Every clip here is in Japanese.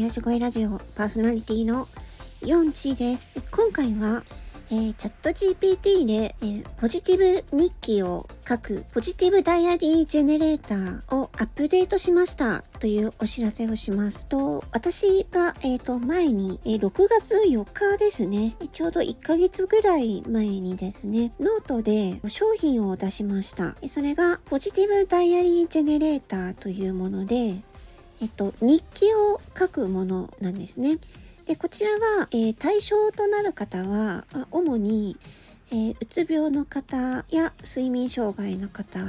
癒し声ラジオパーソナリティのヨンチです。今回は、えー、 ChatGPT で、えー、ポジティブ日記を書くポジティブダイアリージェネレーターをアップデートしましたというお知らせをしますと、私が、えっ、ー、と、前に、えー、6月4日ですね、ちょうど1ヶ月ぐらい前にですね、ノートで商品を出しました。それがポジティブダイアリージェネレーターというもので、えっと、日記を書くものなんですね。で、こちらは、えー、対象となる方は、主に、えー、うつ病の方や睡眠障害の方、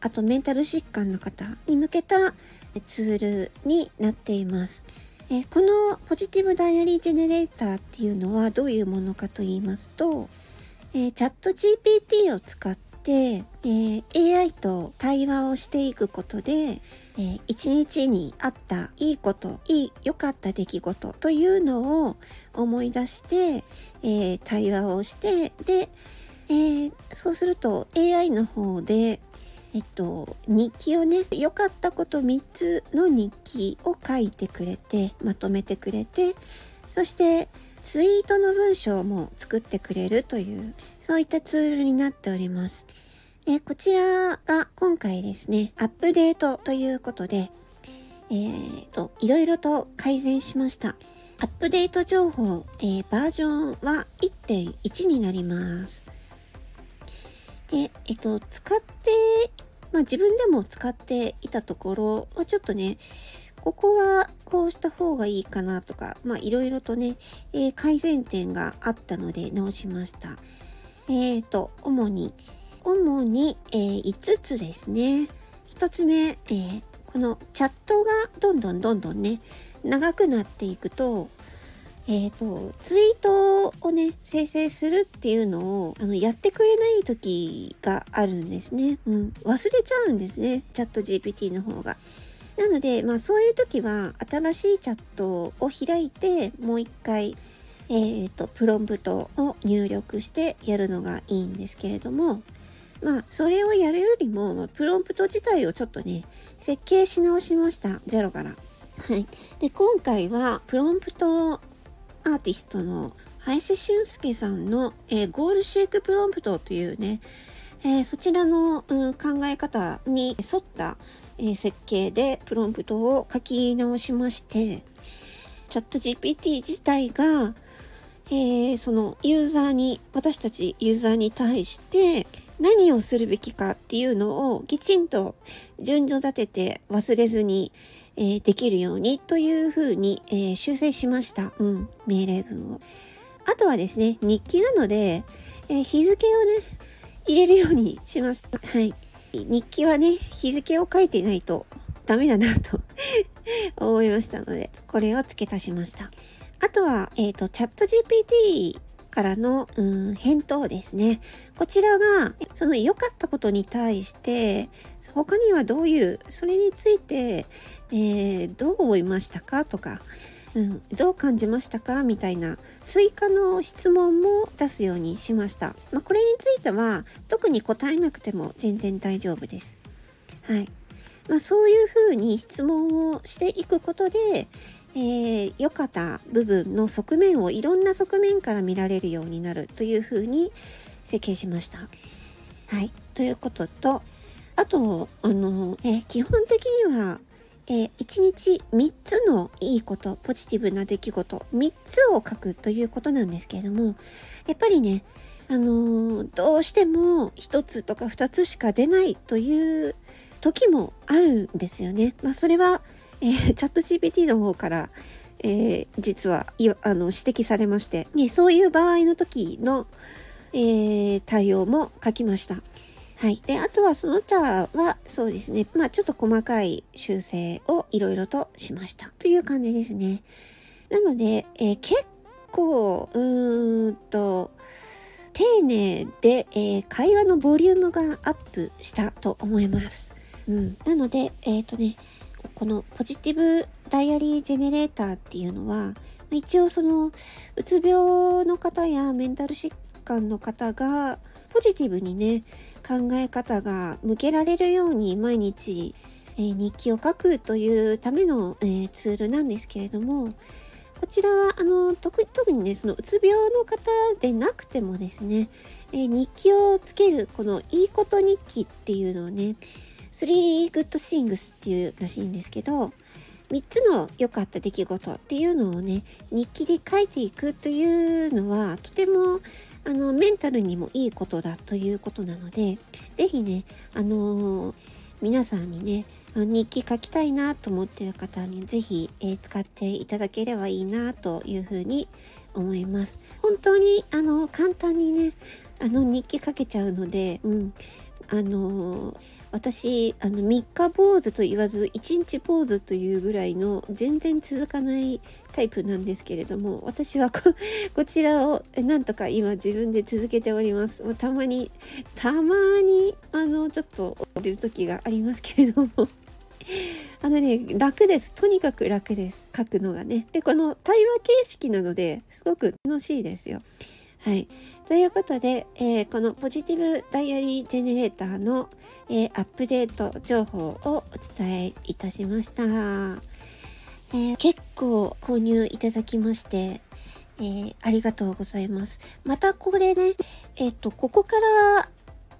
あとメンタル疾患の方に向けたツールになっています。えー、このポジティブダイアリージェネレーターっていうのはどういうものかと言いますと、え、チャット GPT を使って、えー、AI と対話をしていくことで、えー、一日にあったいいこと、いい、良かった出来事というのを思い出して、えー、対話をして、で、えー、そうすると AI の方で、えっと、日記をね、良かったこと3つの日記を書いてくれて、まとめてくれて、そしてツイートの文章も作ってくれるという、そういったツールになっております。えこちらが今回ですね、アップデートということで、えーと、いろいろと改善しました。アップデート情報、えー、バージョンは1.1になります。で、えっと、使って、まあ自分でも使っていたところ、まあ、ちょっとね、ここはこうした方がいいかなとか、まあいろいろとね、えー、改善点があったので直しました。えっ、ー、と、主に、主に、えー、5つですね。1つ目、えー、このチャットがどんどんどんどんね、長くなっていくと、えっ、ー、と、ツイートをね、生成するっていうのを、あの、やってくれない時があるんですね。うん。忘れちゃうんですね。チャット GPT の方が。なので、まあそういう時は、新しいチャットを開いて、もう一回、えっ、ー、と、プロンプトを入力してやるのがいいんですけれども、まあ、それをやるよりも、まあ、プロンプト自体をちょっとね、設計し直しました。ゼロから。はい。で、今回は、プロンプトアーティストの林俊介さんの、えー、ゴールシークプロンプトというね、えー、そちらの、うん、考え方に沿った、えー、設計でプロンプトを書き直しまして、チャット GPT 自体が、え、そのユーザーに、私たちユーザーに対して、何をするべきかっていうのをきちんと順序立てて忘れずに、えー、できるようにというふうに、えー、修正しました。うん、命令文を。あとはですね、日記なので、えー、日付をね、入れるようにします。はい。日記はね、日付を書いてないとダメだなと 思いましたので、これを付け足しました。あとは、えっ、ー、と、チャット GPT からの、うん、返答ですね。こちらが、その良かったことに対して、他にはどういう、それについて、えー、どう思いましたかとか、うん、どう感じましたかみたいな追加の質問も出すようにしました。まあ、これについては特に答えなくても全然大丈夫です。はい。まあ、そういうふうに質問をしていくことで、えー、良かった部分の側面をいろんな側面から見られるようになるというふうに設計しました。はい。ということと、あと、あの、えー、基本的には、えー、1日3つのいいこと、ポジティブな出来事、3つを書くということなんですけれども、やっぱりね、あの、どうしても1つとか2つしか出ないという時もあるんですよね。まあ、それはえー、チャット GPT の方から、えー、実はあの指摘されまして、ね、そういう場合の時の、えー、対応も書きました。はい。で、あとはその他は、そうですね。まあ、ちょっと細かい修正をいろいろとしました。という感じですね。なので、えー、結構、うーんと、丁寧で、えー、会話のボリュームがアップしたと思います。うん。なので、えっ、ー、とね、このポジティブダイアリージェネレーターっていうのは、一応その、うつ病の方やメンタル疾患の方が、ポジティブにね、考え方が向けられるように毎日、えー、日記を書くというための、えー、ツールなんですけれども、こちらは、あの、特にね、そのうつ病の方でなくてもですね、えー、日記をつける、このいいこと日記っていうのをね、3 good things っていうらしいんですけど、3つの良かった出来事っていうのをね、日記で書いていくというのは、とても、あの、メンタルにもいいことだということなので、ぜひね、あのー、皆さんにね、日記書きたいなと思ってる方にぜひ、えー、使っていただければいいなというふうに思います。本当にあの簡単にね、あの日記書けちゃうので、うん、あのー、私、あの、3日坊主と言わず、1日坊主というぐらいの全然続かないタイプなんですけれども、私はこ ちらをなんとか今自分で続けております。またまに、たまに、あの、ちょっと降りる時がありますけれども あのね、楽です。とにかく楽です。書くのがね。で、この対話形式なので、すごく楽しいですよ。はい。ということで、えー、このポジティブダイアリージェネレーターの、えー、アップデート情報をお伝えいたしました。えー、結構購入いただきまして、えー、ありがとうございます。またこれね、えっ、と、ここから、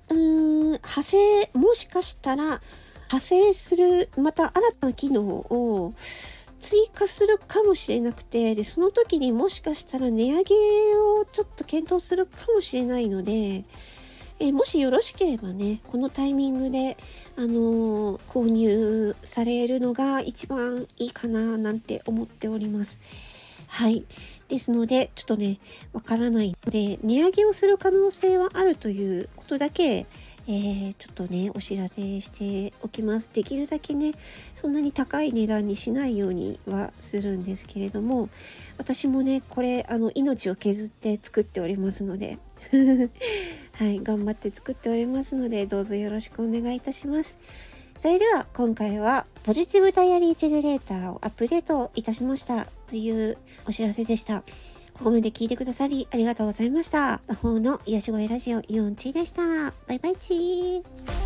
うーん、派生、もしかしたら、派生する、また新たな機能を、追加するかもしれなくて、で、その時にもしかしたら値上げをちょっと検討するかもしれないので、えもしよろしければね、このタイミングで、あのー、購入されるのが一番いいかななんて思っております。はい。ですので、ちょっとね、わからないので、値上げをする可能性はあるということだけ、えー、ちょっとね、お知らせしておきます。できるだけね、そんなに高い値段にしないようにはするんですけれども、私もね、これ、あの、命を削って作っておりますので、はい、頑張って作っておりますので、どうぞよろしくお願いいたします。それでは、今回は、ポジティブダイアリージェネレーターをアップデートいたしましたというお知らせでした。ここまで聞いてくださりありがとうございました。魔法の癒し声ラジオイオンチーでした。バイバイチー。